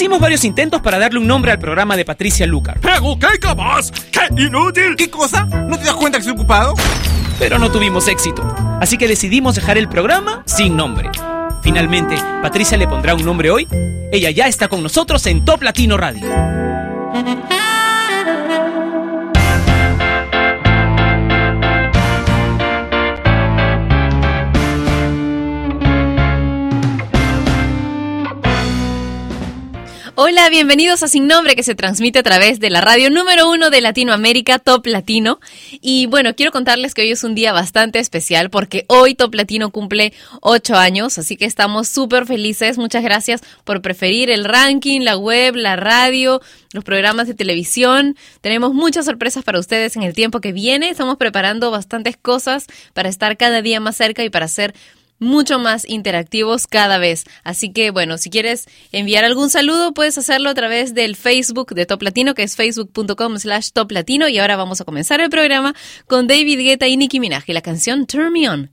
Hicimos varios intentos para darle un nombre al programa de Patricia Lucar. ¡Pero qué capaz! ¡Qué inútil! ¿Qué cosa? ¿No te das cuenta que estoy ocupado? Pero no tuvimos éxito, así que decidimos dejar el programa sin nombre. Finalmente, Patricia le pondrá un nombre hoy. Ella ya está con nosotros en Top Latino Radio. Hola, bienvenidos a Sin Nombre que se transmite a través de la radio número uno de Latinoamérica, Top Latino. Y bueno, quiero contarles que hoy es un día bastante especial porque hoy Top Latino cumple ocho años, así que estamos súper felices. Muchas gracias por preferir el ranking, la web, la radio, los programas de televisión. Tenemos muchas sorpresas para ustedes en el tiempo que viene. Estamos preparando bastantes cosas para estar cada día más cerca y para ser mucho más interactivos cada vez. Así que bueno, si quieres enviar algún saludo, puedes hacerlo a través del Facebook de Top Latino, que es facebook.com slash Top Latino. Y ahora vamos a comenzar el programa con David Guetta y Nicki Minaj y la canción Turn Me On.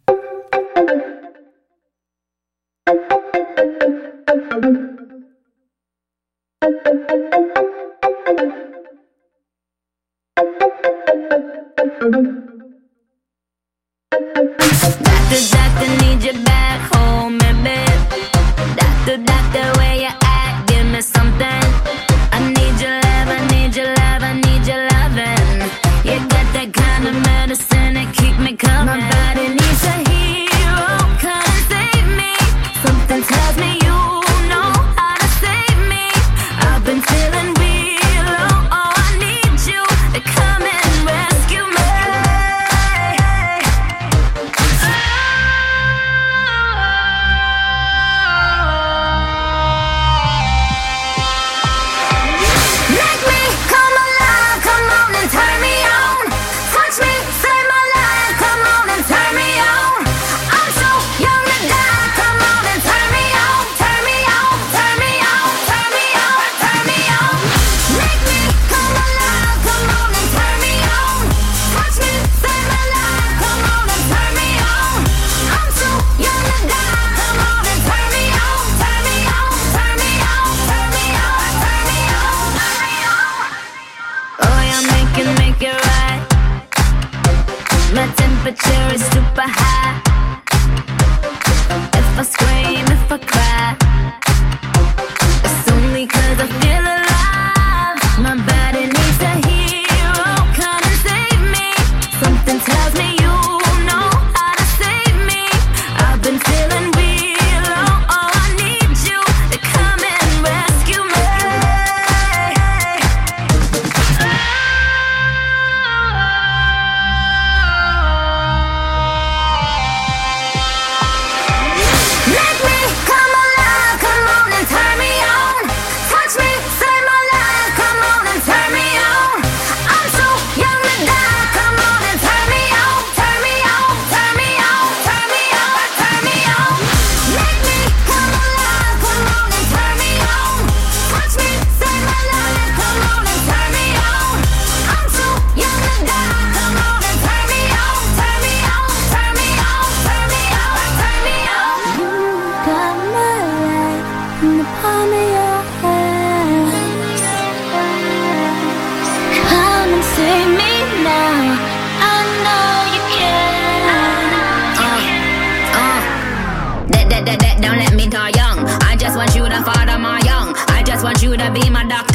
want you to be my doctor.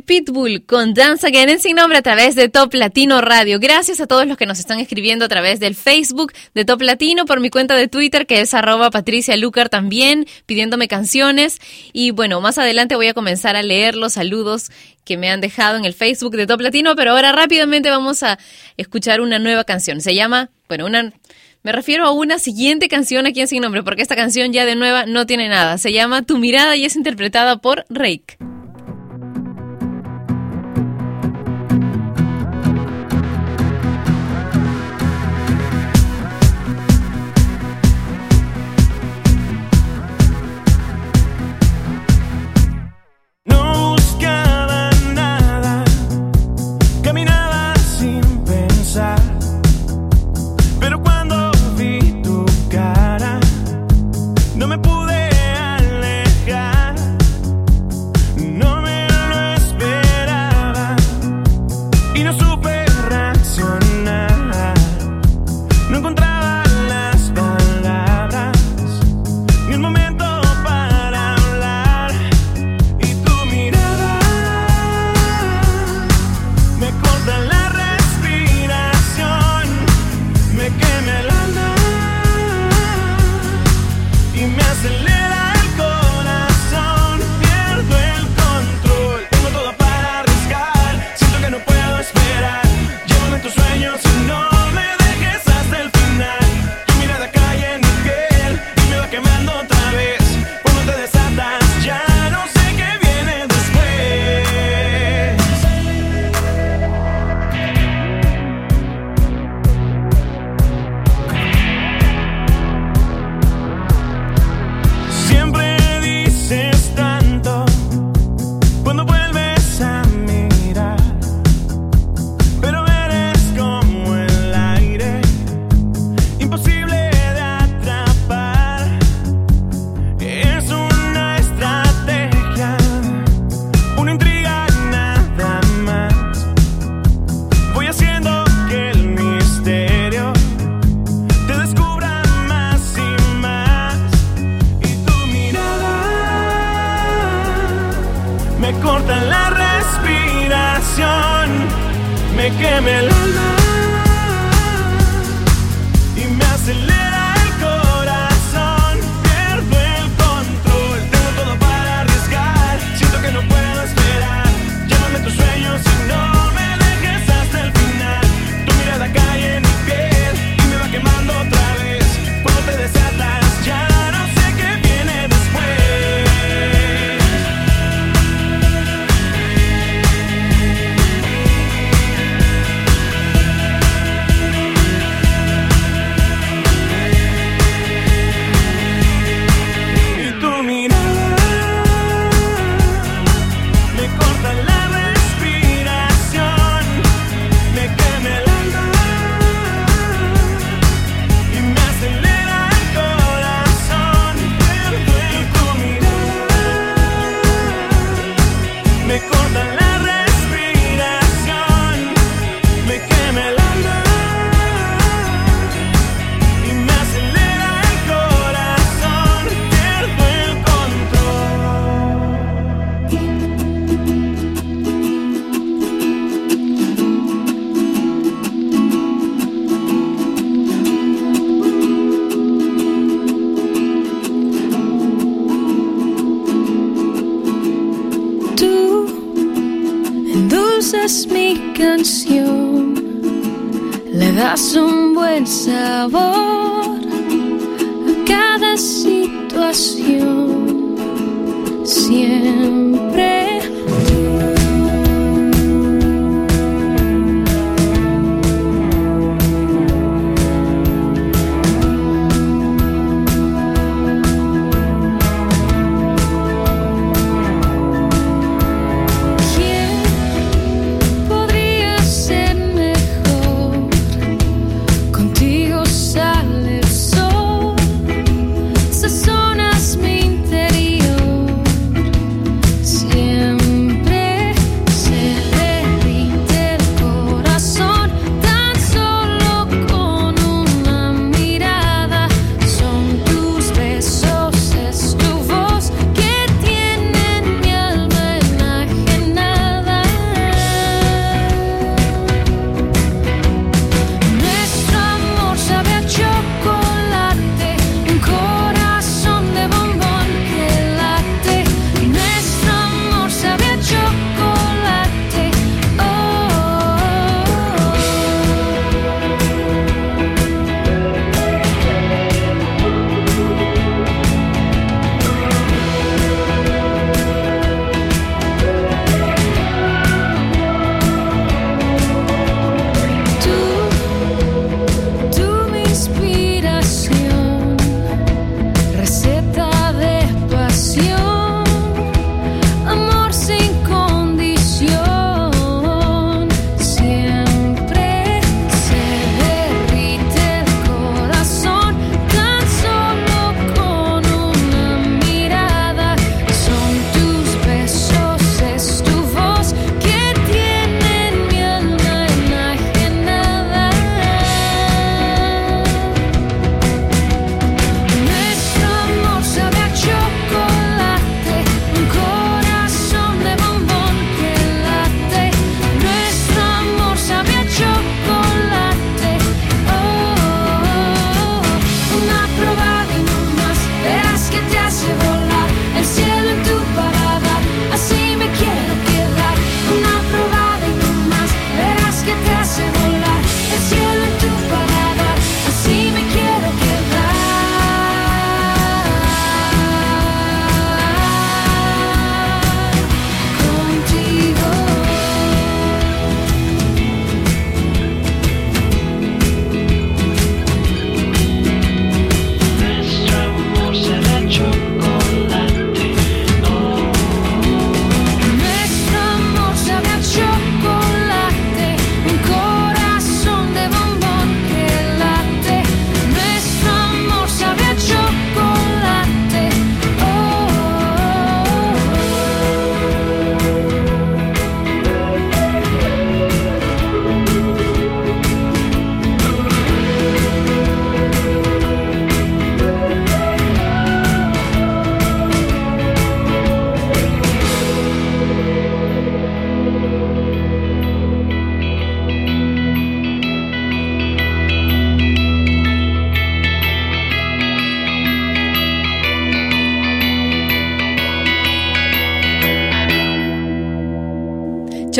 Pitbull con Dance Again en Sin Nombre a través de Top Latino Radio. Gracias a todos los que nos están escribiendo a través del Facebook de Top Latino, por mi cuenta de Twitter que es arroba Patricia Lucar también, pidiéndome canciones. Y bueno, más adelante voy a comenzar a leer los saludos que me han dejado en el Facebook de Top Latino, pero ahora rápidamente vamos a escuchar una nueva canción. Se llama, bueno, una... Me refiero a una siguiente canción aquí en Sin Nombre, porque esta canción ya de nueva no tiene nada. Se llama Tu mirada y es interpretada por Rake.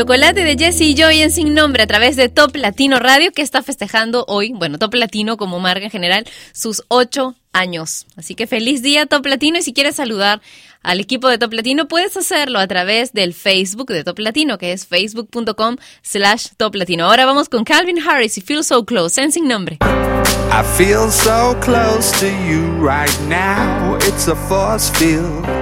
Chocolate de Jesse y Joy en Sin Nombre a través de Top Latino Radio que está festejando hoy, bueno, Top Latino como marca en general, sus ocho años. Así que feliz día Top Latino y si quieres saludar al equipo de Top Latino puedes hacerlo a través del Facebook de Top Latino que es facebook.com slash Top Latino. Ahora vamos con Calvin Harris y Feel So Close en Sin Nombre. I feel so close to you right now. It's a force field.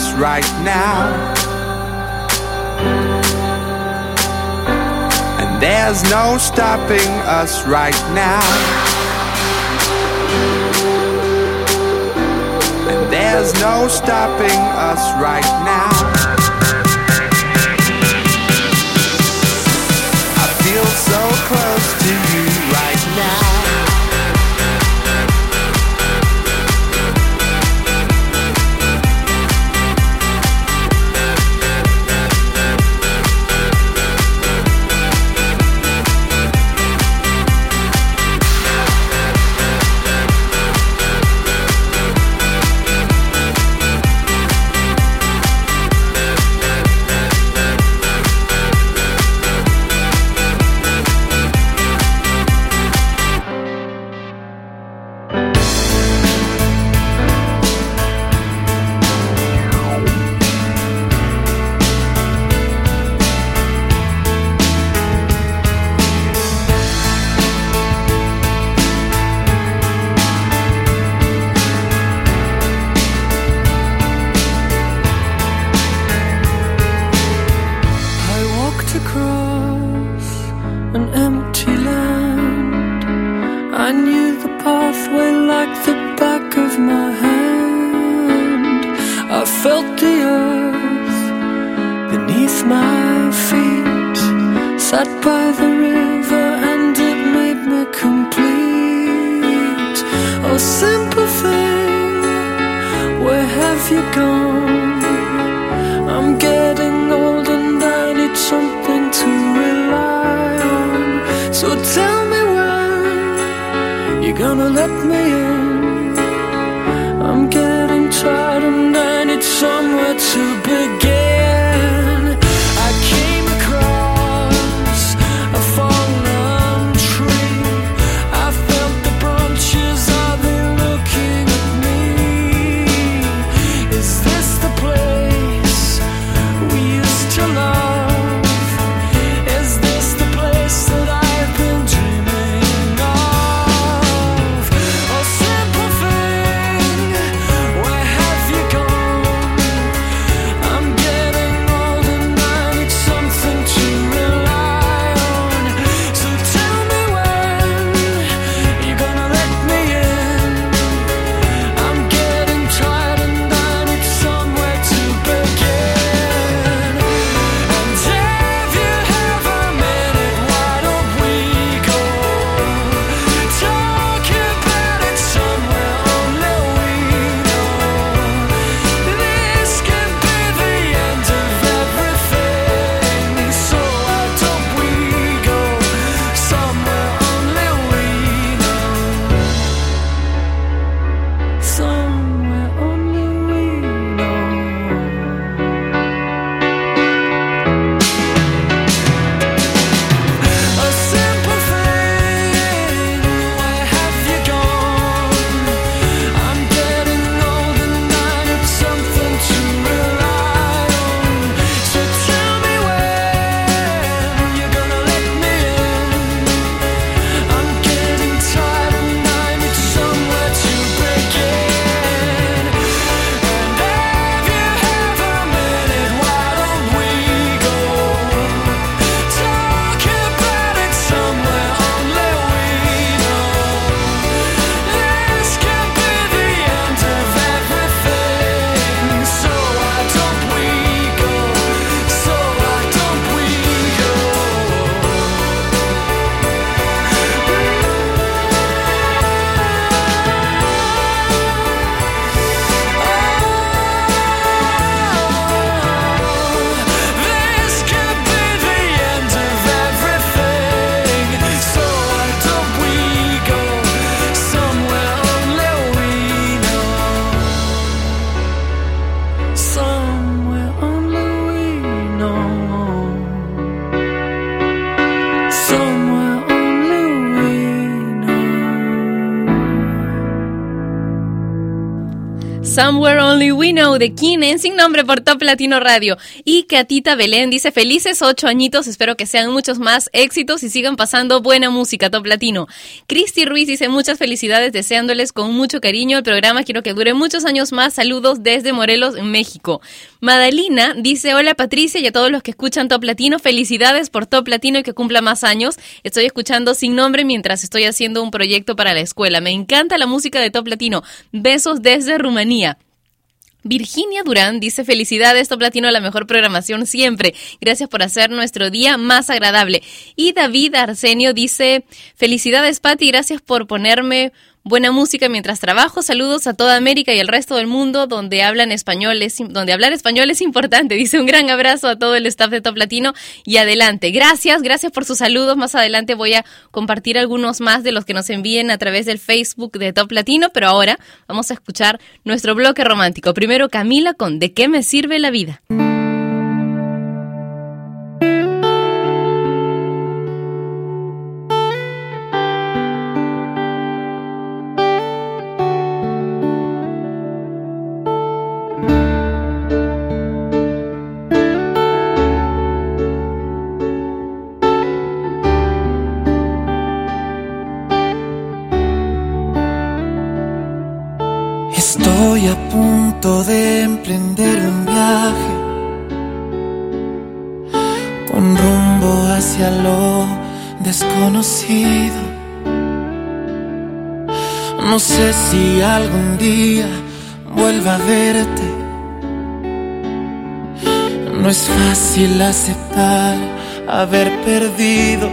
us right now. And there's no stopping us right now. And there's no stopping us right now. I feel so close to you. gonna let me in. I'm getting tired and I need somewhere to begin. De Kinen, sin nombre por Top Latino Radio. Y Catita Belén dice, felices ocho añitos, espero que sean muchos más éxitos y sigan pasando buena música Top Latino. Cristi Ruiz dice, muchas felicidades, deseándoles con mucho cariño el programa, quiero que dure muchos años más, saludos desde Morelos, México. Madalina dice, hola Patricia y a todos los que escuchan Top Latino, felicidades por Top Latino y que cumpla más años. Estoy escuchando sin nombre mientras estoy haciendo un proyecto para la escuela. Me encanta la música de Top Latino. Besos desde Rumanía. Virginia Durán dice felicidades, Top Latino, la mejor programación siempre. Gracias por hacer nuestro día más agradable. Y David Arsenio dice felicidades, Patti, gracias por ponerme buena música mientras trabajo. Saludos a toda América y el resto del mundo donde hablan español es, donde hablar español es importante. Dice un gran abrazo a todo el staff de Top Latino y adelante. Gracias, gracias por sus saludos. Más adelante voy a compartir algunos más de los que nos envíen a través del Facebook de Top Latino, pero ahora vamos a escuchar nuestro bloque romántico. Primero Camila con ¿De qué me sirve la vida? Fácil aceptar haber perdido.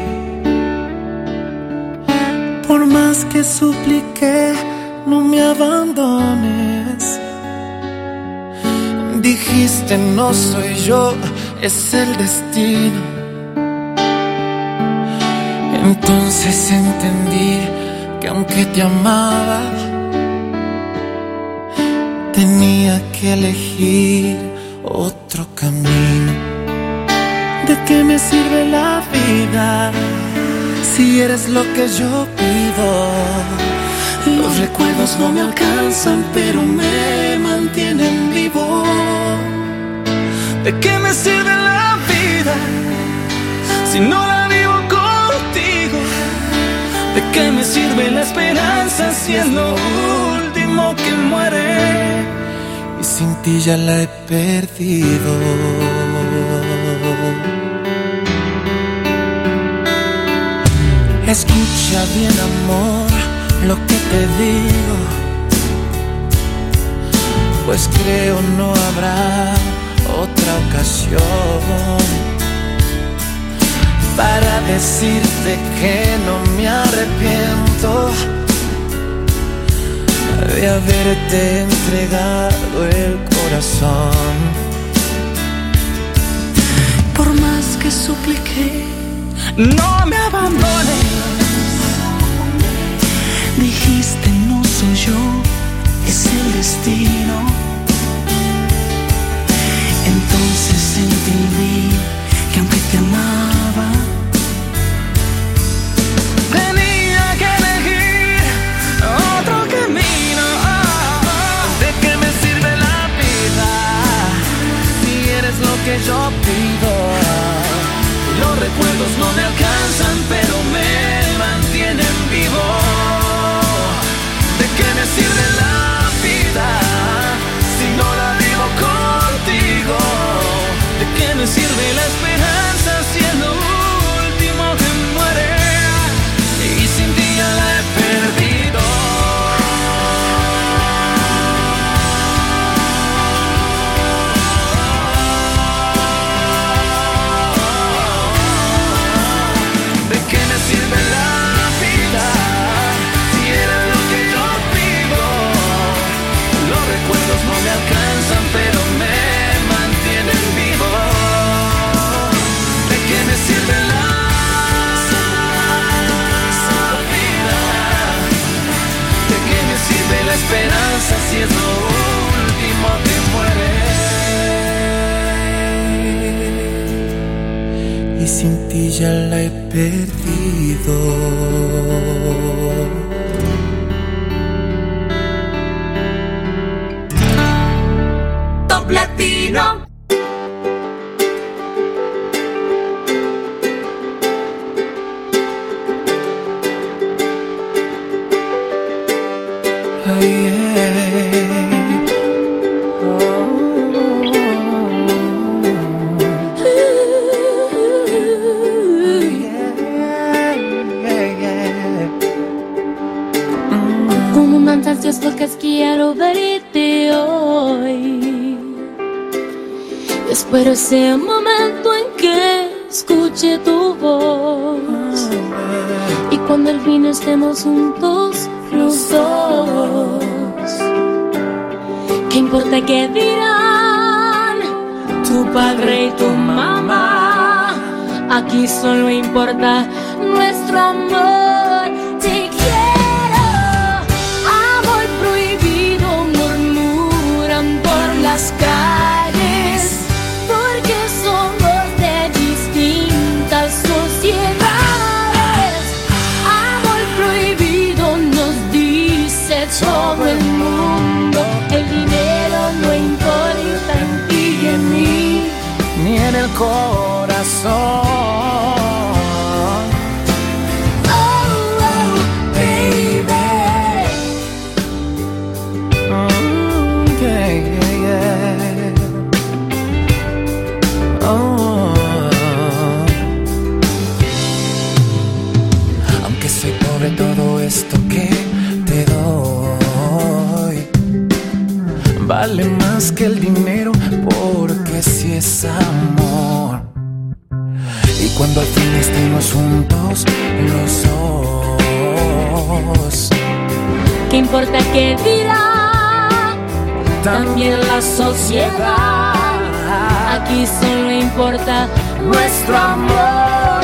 Por más que supliqué, no me abandones. Dijiste no soy yo, es el destino. Entonces entendí que aunque te amaba, tenía que elegir otro camino. ¿De qué me sirve la vida si eres lo que yo pido? Los recuerdos no me alcanzan, pero me mantienen vivo. ¿De qué me sirve la vida si no la vivo contigo? ¿De qué me sirve la esperanza si es lo último que muere? Y sin ti ya la he perdido. Escucha bien, amor lo que te digo, pues creo no habrá otra ocasión para decirte que no me arrepiento de haberte entregado el corazón. Por más que supliqué, no me abandones. Dijiste no soy yo, es el destino. Entonces entendí que aunque te amaba, tenía que elegir otro camino. ¿De qué me sirve la vida si eres lo que yo pido? Los recuerdos no me alcanzan, pero me mantienen vivo. ¿De qué me sirve la vida si no la vivo contigo? ¿De qué me sirve la esperanza esperanza si es lo último que muere. Y sin ti ya la he perdido. platino. Ese momento en que escuche tu voz. Y cuando al fin estemos juntos los dos. ¿Qué importa qué dirán tu padre y tu mamá? Aquí solo importa nuestro amor. Juntos, los dos. ¿Qué importa qué dirá? También la sociedad. Aquí solo importa nuestro amor.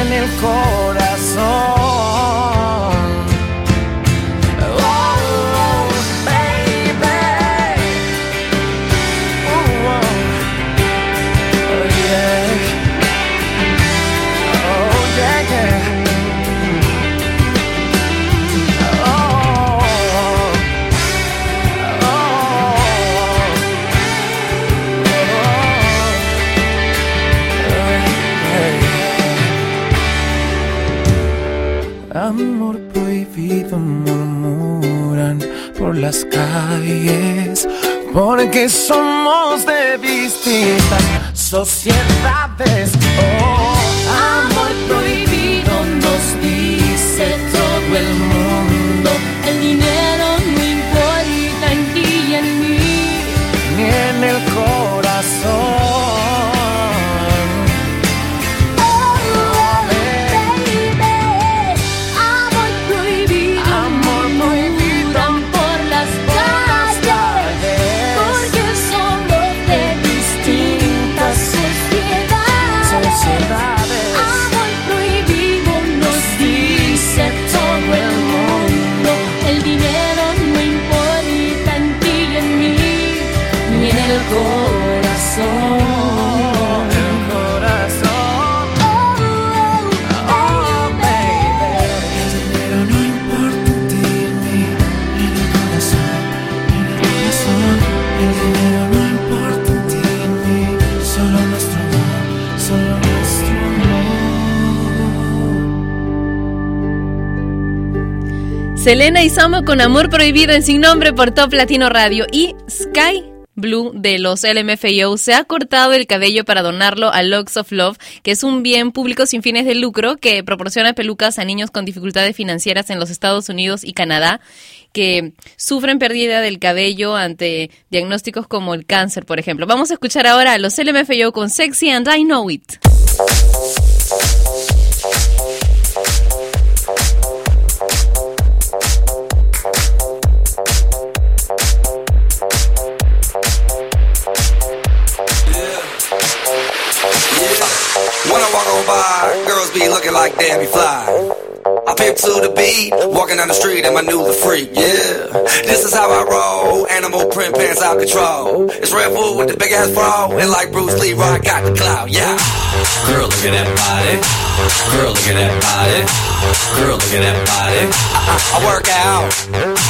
En el corazón. Las calles porque somos de distintas sociedades. Selena y Samo con Amor Prohibido en Sin Nombre por Top Latino Radio y Sky Blue de los LMFAO se ha cortado el cabello para donarlo a Locks of Love, que es un bien público sin fines de lucro que proporciona pelucas a niños con dificultades financieras en los Estados Unidos y Canadá que sufren pérdida del cabello ante diagnósticos como el cáncer, por ejemplo. Vamos a escuchar ahora a los LMFAO con Sexy and I Know It. 105. Girls be looking like damn, fly. I pimp to the beat, walking down the street and my new the freak, yeah. This is how I roll, animal print pants out control. It's Red Bull with the big ass bra, and like Bruce Lee, I got the clout, yeah. Girl, look at that body. Girl, look at that body. Girl, look at that body. I, I, I work out.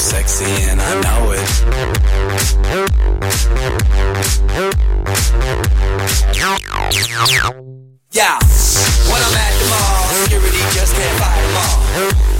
Sexy and I know it. Yeah, when I'm at the mall, security just can't fight them all.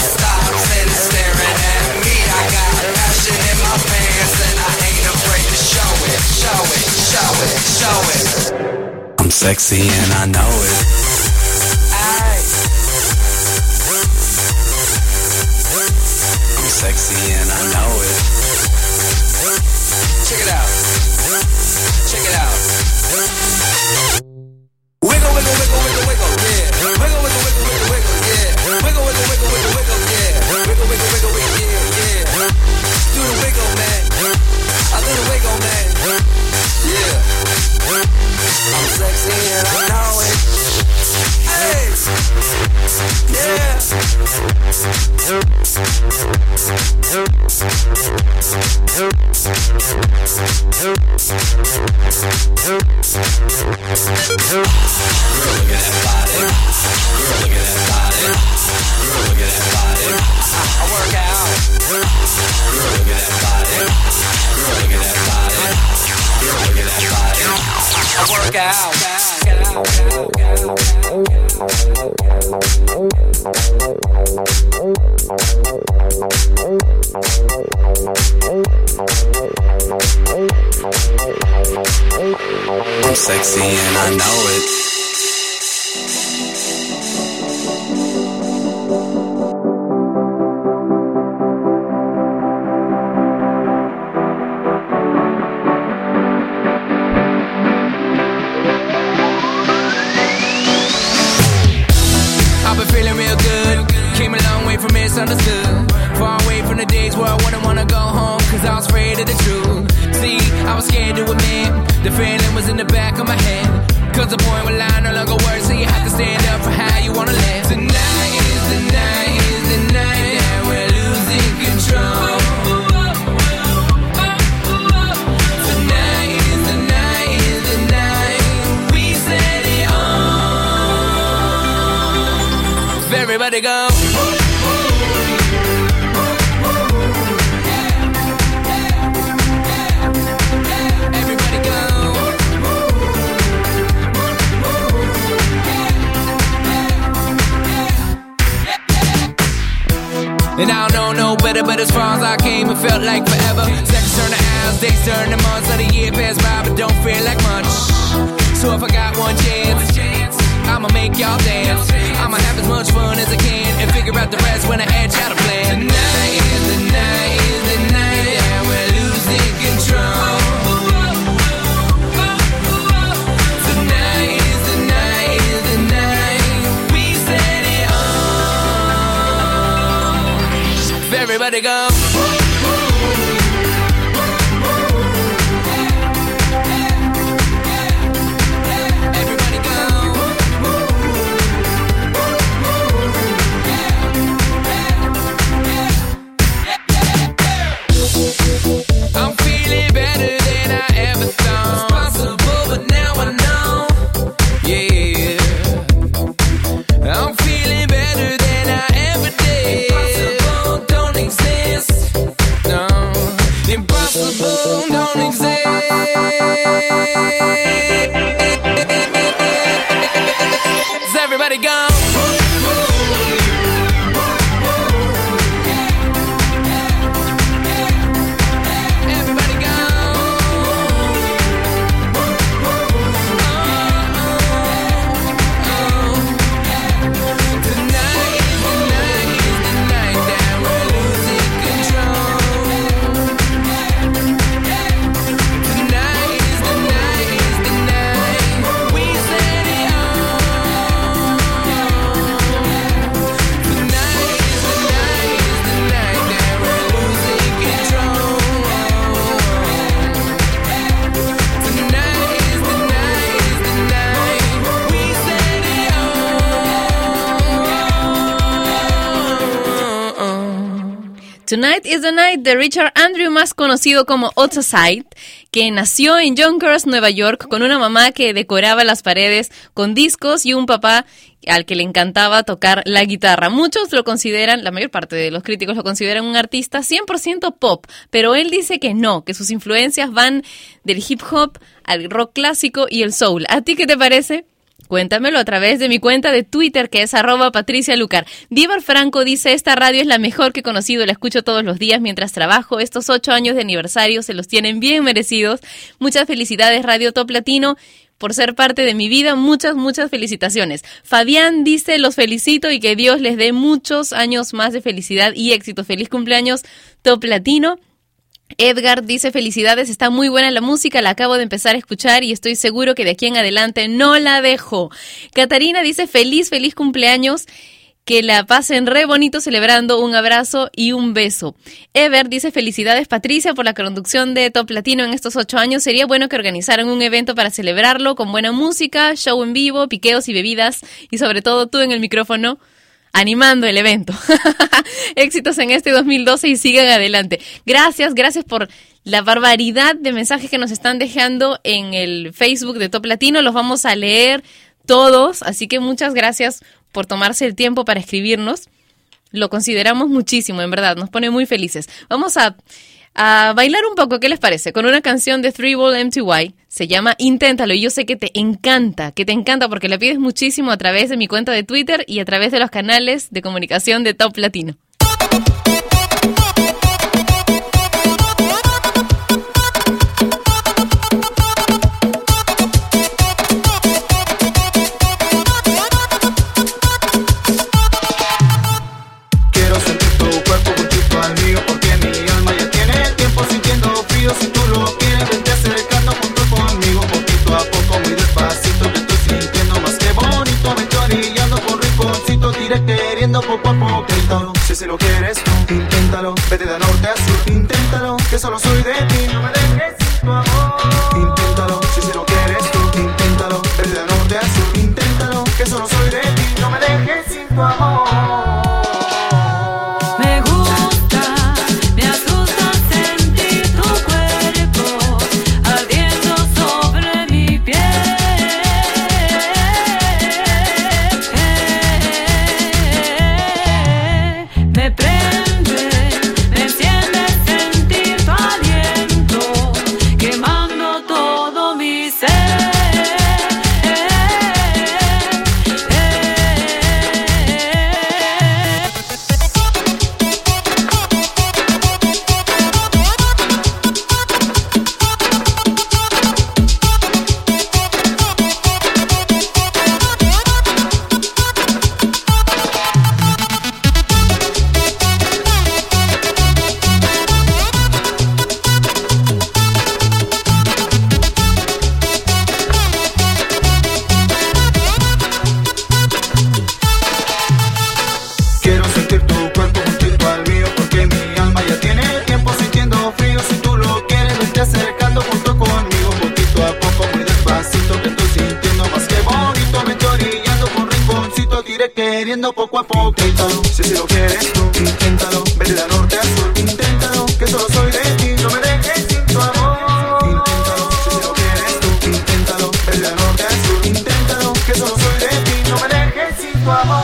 stops and is staring at me. I got passion in my pants and I ain't afraid to show it, show it, show it, show it. I'm sexy and I know it. Aye. I'm sexy and I know it. Check it out. Check it out. Wiggle, wiggle, wiggle, wiggle, wiggle, yeah. Wiggle, wiggle, wiggle, wiggle, wiggle, yeah. Wiggle, wiggle, wiggle, wiggle, wiggle, yeah. Wiggle, wiggle, wiggle, wiggle, yeah, yeah. Do the wiggle, man. I do the wiggle, man. Yeah. I'm sexy and I know it. Hey. Yeah. Much fun as I can and figure out the rest when I edge out a plan. Tonight is the night, is the night we're losing control. Tonight is Tonight is the Night de Richard Andrew, más conocido como Otsaside, que nació en Yonkers, Nueva York, con una mamá que decoraba las paredes con discos y un papá al que le encantaba tocar la guitarra. Muchos lo consideran, la mayor parte de los críticos lo consideran un artista 100% pop, pero él dice que no, que sus influencias van del hip hop al rock clásico y el soul. ¿A ti qué te parece? Cuéntamelo a través de mi cuenta de Twitter que es arroba Patricia Lucar. Díbar Franco dice, esta radio es la mejor que he conocido, la escucho todos los días mientras trabajo. Estos ocho años de aniversario se los tienen bien merecidos. Muchas felicidades Radio Top Latino por ser parte de mi vida. Muchas, muchas felicitaciones. Fabián dice, los felicito y que Dios les dé muchos años más de felicidad y éxito. Feliz cumpleaños Top Latino. Edgar dice felicidades, está muy buena la música, la acabo de empezar a escuchar y estoy seguro que de aquí en adelante no la dejo. Catarina dice feliz, feliz cumpleaños, que la pasen re bonito celebrando, un abrazo y un beso. Ever dice felicidades Patricia por la conducción de Top Latino en estos ocho años, sería bueno que organizaran un evento para celebrarlo con buena música, show en vivo, piqueos y bebidas y sobre todo tú en el micrófono animando el evento. Éxitos en este 2012 y sigan adelante. Gracias, gracias por la barbaridad de mensajes que nos están dejando en el Facebook de Top Latino. Los vamos a leer todos, así que muchas gracias por tomarse el tiempo para escribirnos. Lo consideramos muchísimo, en verdad, nos pone muy felices. Vamos a, a bailar un poco, ¿qué les parece? Con una canción de Three Ball MTY, se llama Inténtalo y yo sé que te encanta, que te encanta porque la pides muchísimo a través de mi cuenta de Twitter y a través de los canales de comunicación de Top Latino. Poco a poco. Inténtalo, si si lo quieres tú, inténtalo. Vete de norte a sur, inténtalo, que solo soy de ti. No me dejes sin tu amor. Inténtalo, si si lo quieres tú, inténtalo. Vete de norte a sur, inténtalo, que solo soy de ti. No me dejes sin tu amor.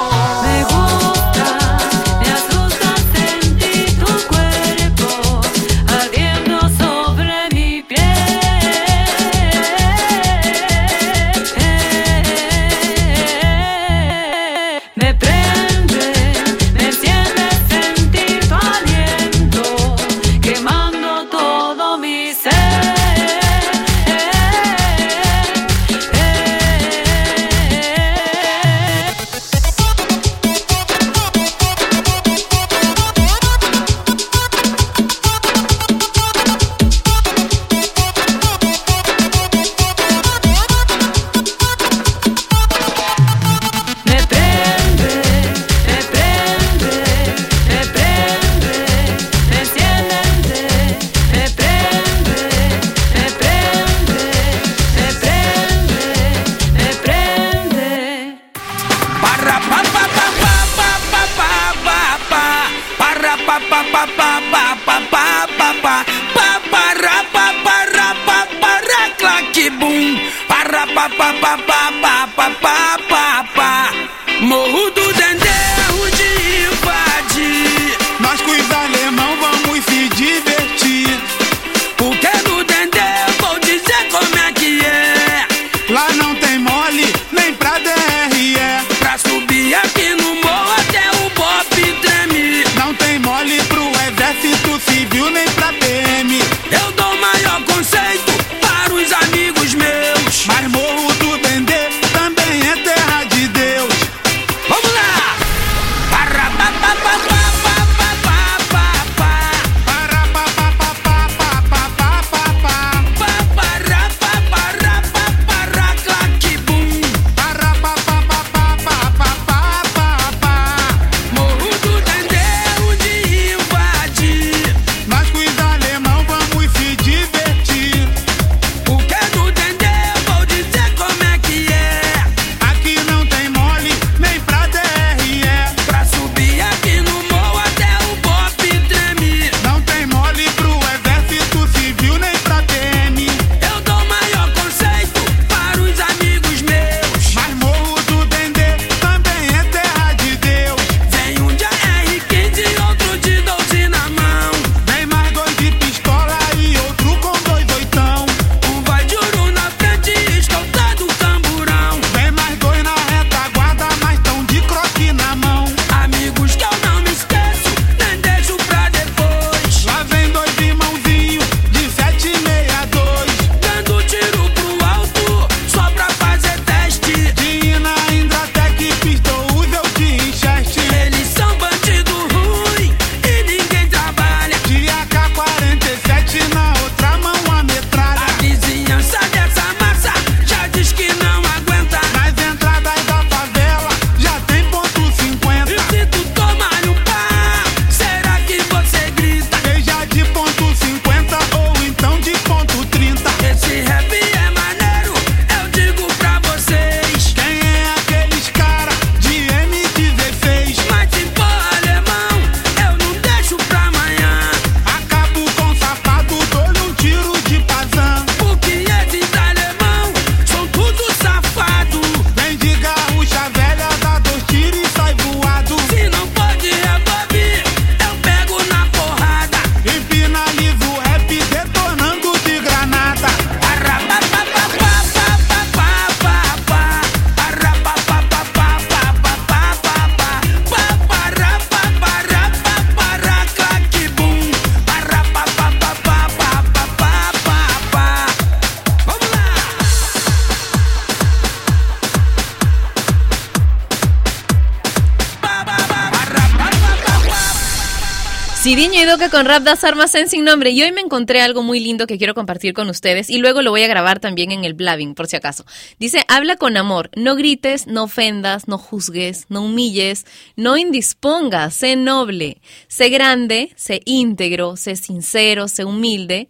con Rapdas Armas en Sin Nombre y hoy me encontré algo muy lindo que quiero compartir con ustedes y luego lo voy a grabar también en el Blabbing, por si acaso. Dice, habla con amor, no grites, no ofendas, no juzgues, no humilles, no indispongas, sé noble, sé grande, sé íntegro, sé sincero, sé humilde,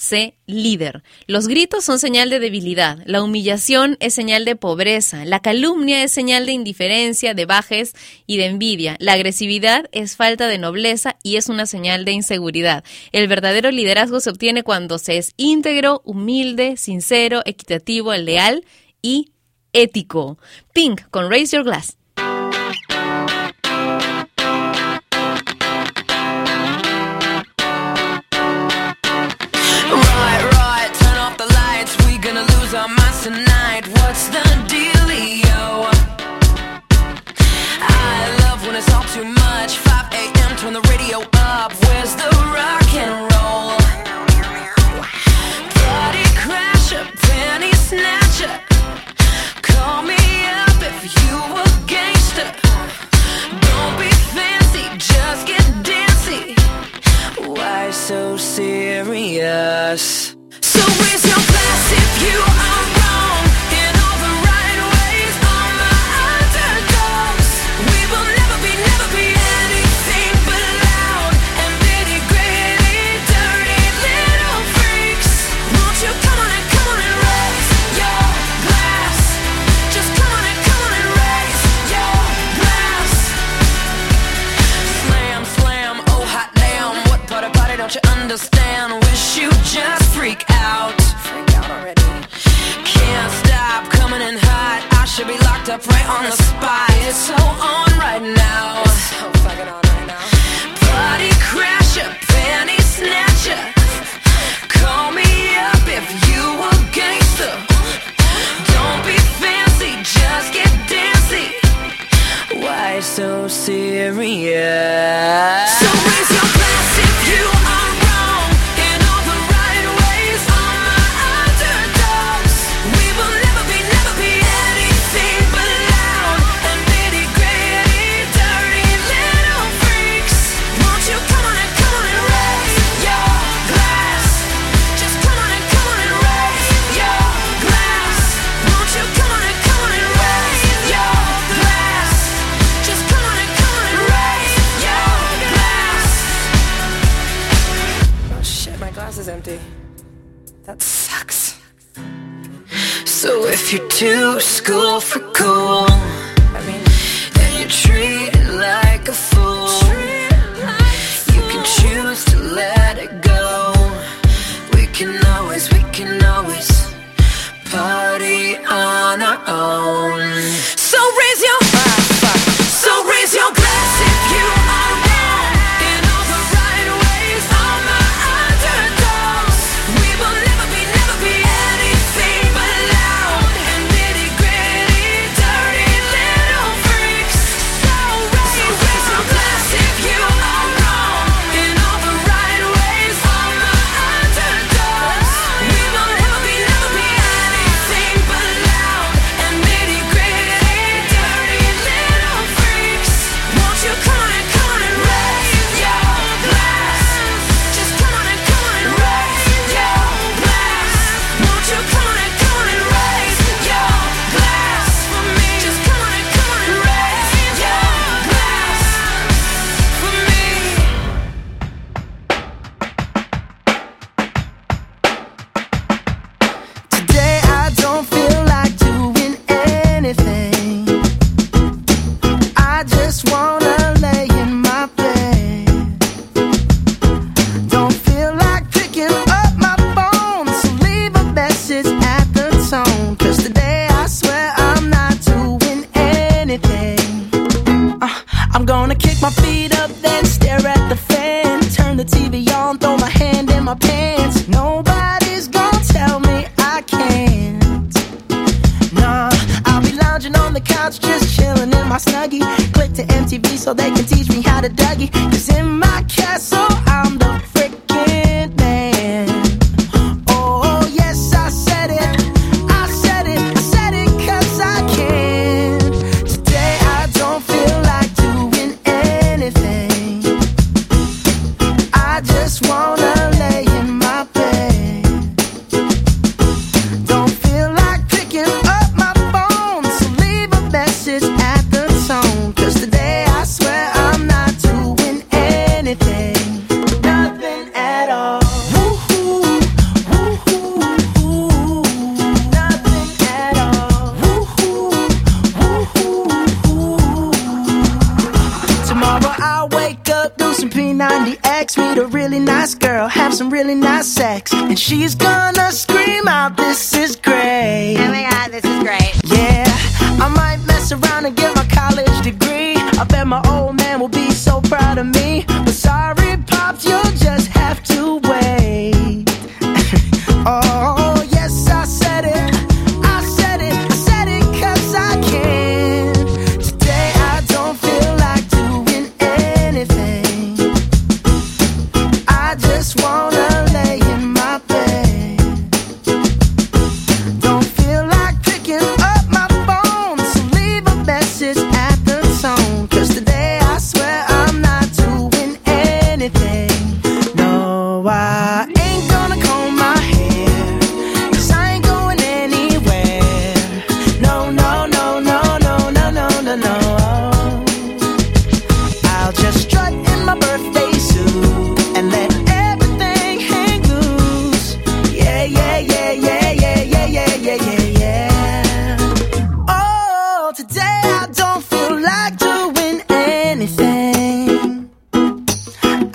Sé líder. Los gritos son señal de debilidad, la humillación es señal de pobreza, la calumnia es señal de indiferencia, de bajes y de envidia, la agresividad es falta de nobleza y es una señal de inseguridad. El verdadero liderazgo se obtiene cuando se es íntegro, humilde, sincero, equitativo, leal y ético. Pink con Raise Your Glass.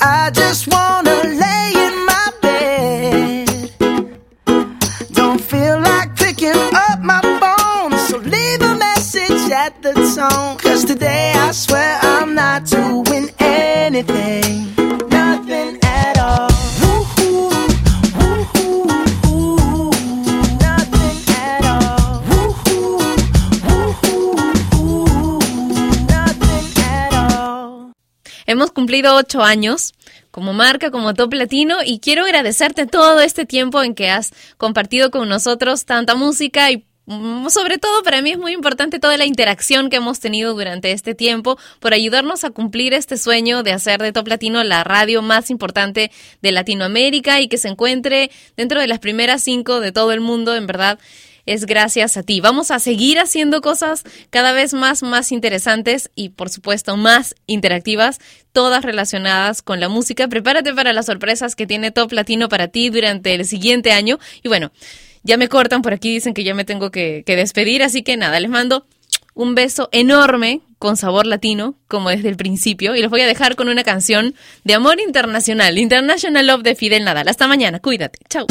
I just picking up my phone, leave message at the tone. Cause I swear I'm not doing anything. Hemos cumplido ocho años como marca, como Top Latino, y quiero agradecerte todo este tiempo en que has compartido con nosotros tanta música y mm, sobre todo para mí es muy importante toda la interacción que hemos tenido durante este tiempo por ayudarnos a cumplir este sueño de hacer de Top Latino la radio más importante de Latinoamérica y que se encuentre dentro de las primeras cinco de todo el mundo, en verdad es gracias a ti. Vamos a seguir haciendo cosas cada vez más, más interesantes y por supuesto más interactivas, todas relacionadas con la música. Prepárate para las sorpresas que tiene Top Latino para ti durante el siguiente año. Y bueno, ya me cortan por aquí, dicen que ya me tengo que, que despedir, así que nada, les mando un beso enorme con sabor latino, como desde el principio, y los voy a dejar con una canción de amor internacional, International Love de Fidel Nadal. Hasta mañana, cuídate. Chao.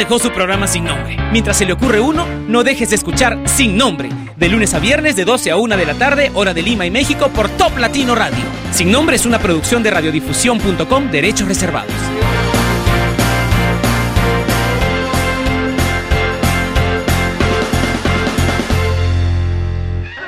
Dejó su programa sin nombre. Mientras se le ocurre uno, no dejes de escuchar Sin Nombre, de lunes a viernes de 12 a 1 de la tarde, hora de Lima y México, por Top Latino Radio. Sin Nombre es una producción de radiodifusión.com, derechos reservados.